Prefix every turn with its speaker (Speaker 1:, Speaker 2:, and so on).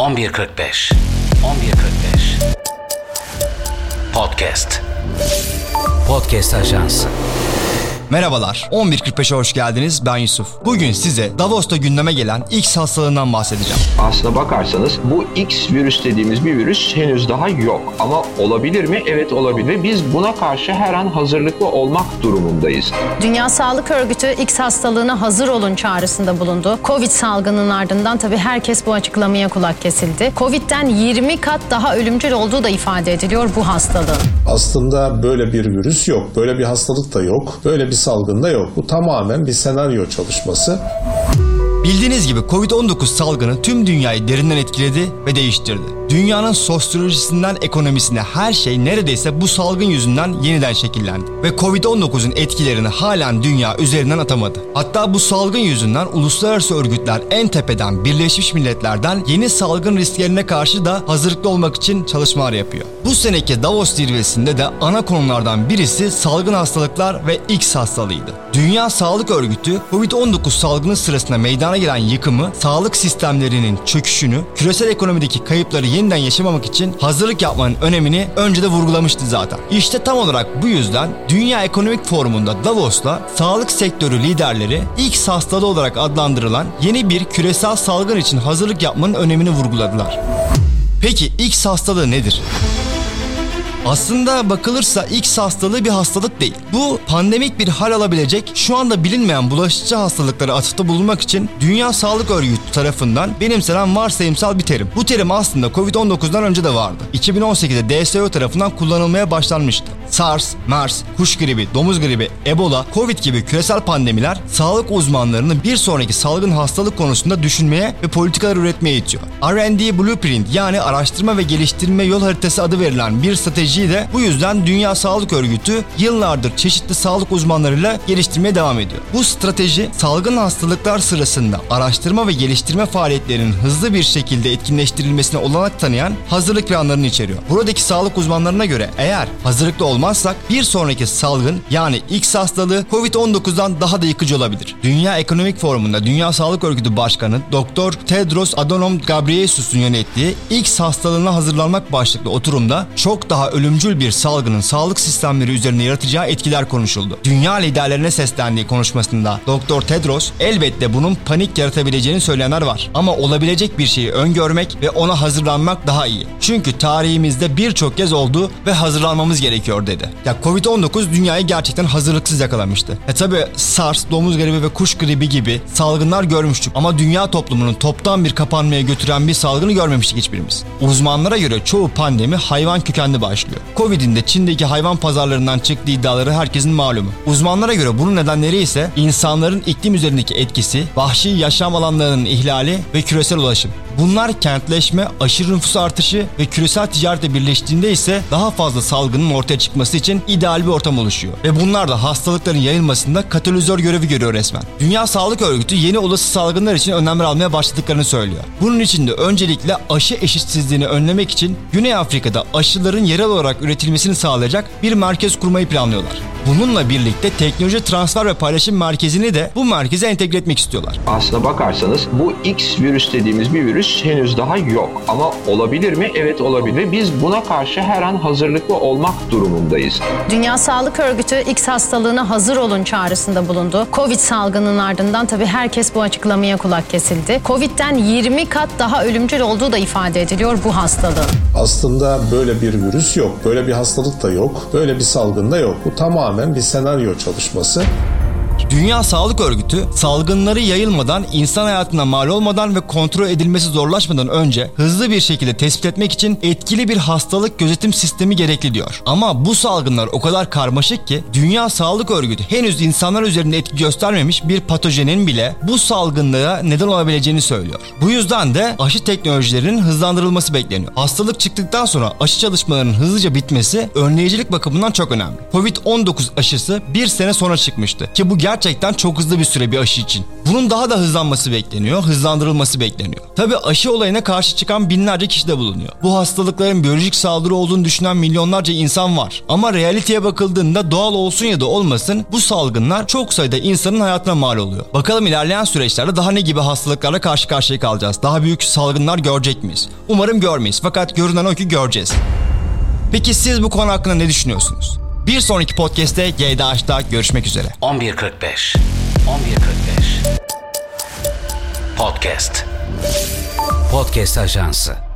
Speaker 1: 11.45 11.45 Podcast. Podcast Ajans
Speaker 2: Merhabalar, 11.45'e hoş geldiniz. Ben Yusuf. Bugün size Davos'ta gündeme gelen X hastalığından bahsedeceğim.
Speaker 3: Aslına bakarsanız bu X virüs dediğimiz bir virüs henüz daha yok. Ama olabilir mi? Evet olabilir. Biz buna karşı her an hazırlıklı olmak durumundayız.
Speaker 4: Dünya Sağlık Örgütü X hastalığına hazır olun çağrısında bulundu. Covid salgının ardından tabii herkes bu açıklamaya kulak kesildi. Covid'den 20 kat daha ölümcül olduğu da ifade ediliyor bu hastalığın.
Speaker 5: Aslında böyle bir virüs yok, böyle bir hastalık da yok, böyle bir salgın da yok. Bu tamamen bir senaryo çalışması.
Speaker 2: Bildiğiniz gibi Covid-19 salgını tüm dünyayı derinden etkiledi ve değiştirdi. Dünyanın sosyolojisinden ekonomisine her şey neredeyse bu salgın yüzünden yeniden şekillendi. Ve Covid-19'un etkilerini halen dünya üzerinden atamadı. Hatta bu salgın yüzünden uluslararası örgütler en tepeden Birleşmiş Milletler'den yeni salgın risklerine karşı da hazırlıklı olmak için çalışmalar yapıyor. Bu seneki Davos zirvesinde de ana konulardan birisi salgın hastalıklar ve X hastalığıydı. Dünya Sağlık Örgütü Covid-19 salgını sırasında meydana gelen yıkımı, sağlık sistemlerinin çöküşünü, küresel ekonomideki kayıpları yeniden yaşamamak için hazırlık yapmanın önemini önce de vurgulamıştı zaten. İşte tam olarak bu yüzden Dünya Ekonomik Forumu'nda Davos'ta sağlık sektörü liderleri X hastalığı olarak adlandırılan yeni bir küresel salgın için hazırlık yapmanın önemini vurguladılar. Peki X hastalığı nedir? Aslında bakılırsa X hastalığı bir hastalık değil. Bu pandemik bir hal alabilecek şu anda bilinmeyen bulaşıcı hastalıklara atıfta bulunmak için Dünya Sağlık Örgütü tarafından benimsenen varsayımsal bir terim. Bu terim aslında Covid-19'dan önce de vardı. 2018'de DSO tarafından kullanılmaya başlanmıştı. SARS, MERS, kuş gribi, domuz gribi, Ebola, Covid gibi küresel pandemiler sağlık uzmanlarını bir sonraki salgın hastalık konusunda düşünmeye ve politikalar üretmeye itiyor. R&D Blueprint yani araştırma ve geliştirme yol haritası adı verilen bir stratejiyi de bu yüzden Dünya Sağlık Örgütü yıllardır çeşitli sağlık uzmanlarıyla geliştirmeye devam ediyor. Bu strateji salgın hastalıklar sırasında araştırma ve geliştirme faaliyetlerinin hızlı bir şekilde etkinleştirilmesine olanak tanıyan hazırlık planlarını içeriyor. Buradaki sağlık uzmanlarına göre eğer hazırlıklı olmazsak bir sonraki salgın yani X hastalığı Covid-19'dan daha da yıkıcı olabilir. Dünya Ekonomik Forumu'nda Dünya Sağlık Örgütü Başkanı Dr. Tedros Adhanom Ghebreyesus'un yönettiği X hastalığına hazırlanmak başlıklı oturumda çok daha ölümcül bir salgının sağlık sistemleri üzerine yaratacağı etkiler konuşuldu. Dünya liderlerine seslendiği konuşmasında Dr. Tedros elbette bunun panik yaratabileceğini söyleyenler var. Ama olabilecek bir şeyi öngörmek ve ona hazırlanmak daha iyi. Çünkü tarihimizde birçok kez oldu ve hazırlanmamız gerekiyor dedi. Ya Covid-19 dünyayı gerçekten hazırlıksız yakalamıştı. E tabi SARS, domuz gribi ve kuş gribi gibi salgınlar görmüştük ama dünya toplumunun toptan bir kapanmaya götüren bir salgını görmemiştik hiçbirimiz. Uzmanlara göre çoğu pandemi hayvan kökenli başlıyor. Covid'in de Çin'deki hayvan pazarlarından çıktığı iddiaları herkesin malumu. Uzmanlara göre bunun nedenleri ise insanların iklim üzerindeki etkisi, vahşi yaşam alanlarının ihlali ve küresel ulaşım. Bunlar kentleşme, aşırı nüfus artışı ve küresel ticarete birleştiğinde ise daha fazla salgının ortaya çıkması için ideal bir ortam oluşuyor. Ve bunlar da hastalıkların yayılmasında katalizör görevi görüyor resmen. Dünya Sağlık Örgütü yeni olası salgınlar için önlemler almaya başladıklarını söylüyor. Bunun için de öncelikle aşı eşitsizliğini önlemek için Güney Afrika'da aşıların yerel olarak üretilmesini sağlayacak bir merkez kurmayı planlıyorlar. Bununla birlikte teknoloji transfer ve paylaşım merkezini de bu merkeze entegre etmek istiyorlar.
Speaker 3: Aslına bakarsanız bu X virüs dediğimiz bir virüs henüz daha yok. Ama olabilir mi? Evet olabilir. Biz buna karşı her an hazırlıklı olmak durumundayız.
Speaker 4: Dünya Sağlık Örgütü X hastalığına hazır olun çağrısında bulundu. Covid salgının ardından tabii herkes bu açıklamaya kulak kesildi. Covid'den 20 kat daha ölümcül olduğu da ifade ediliyor bu hastalığın.
Speaker 5: Aslında böyle bir virüs yok, böyle bir hastalık da yok, böyle bir salgın da yok. Bu tamamen bir senaryo çalışması.
Speaker 2: Dünya Sağlık Örgütü salgınları yayılmadan, insan hayatına mal olmadan ve kontrol edilmesi zorlaşmadan önce hızlı bir şekilde tespit etmek için etkili bir hastalık gözetim sistemi gerekli diyor. Ama bu salgınlar o kadar karmaşık ki Dünya Sağlık Örgütü henüz insanlar üzerinde etki göstermemiş bir patojenin bile bu salgınlığa neden olabileceğini söylüyor. Bu yüzden de aşı teknolojilerinin hızlandırılması bekleniyor. Hastalık çıktıktan sonra aşı çalışmalarının hızlıca bitmesi önleyicilik bakımından çok önemli. Covid-19 aşısı bir sene sonra çıkmıştı ki bu gerçekten gerçekten çok hızlı bir süre bir aşı için. Bunun daha da hızlanması bekleniyor, hızlandırılması bekleniyor. Tabi aşı olayına karşı çıkan binlerce kişi de bulunuyor. Bu hastalıkların biyolojik saldırı olduğunu düşünen milyonlarca insan var. Ama realiteye bakıldığında doğal olsun ya da olmasın bu salgınlar çok sayıda insanın hayatına mal oluyor. Bakalım ilerleyen süreçlerde daha ne gibi hastalıklarla karşı karşıya kalacağız? Daha büyük salgınlar görecek miyiz? Umarım görmeyiz fakat görünen o ki göreceğiz. Peki siz bu konu hakkında ne düşünüyorsunuz? Bir sonraki podcast'te GDH'da görüşmek üzere.
Speaker 1: 11.45 11.45 Podcast. Podcast Ajansı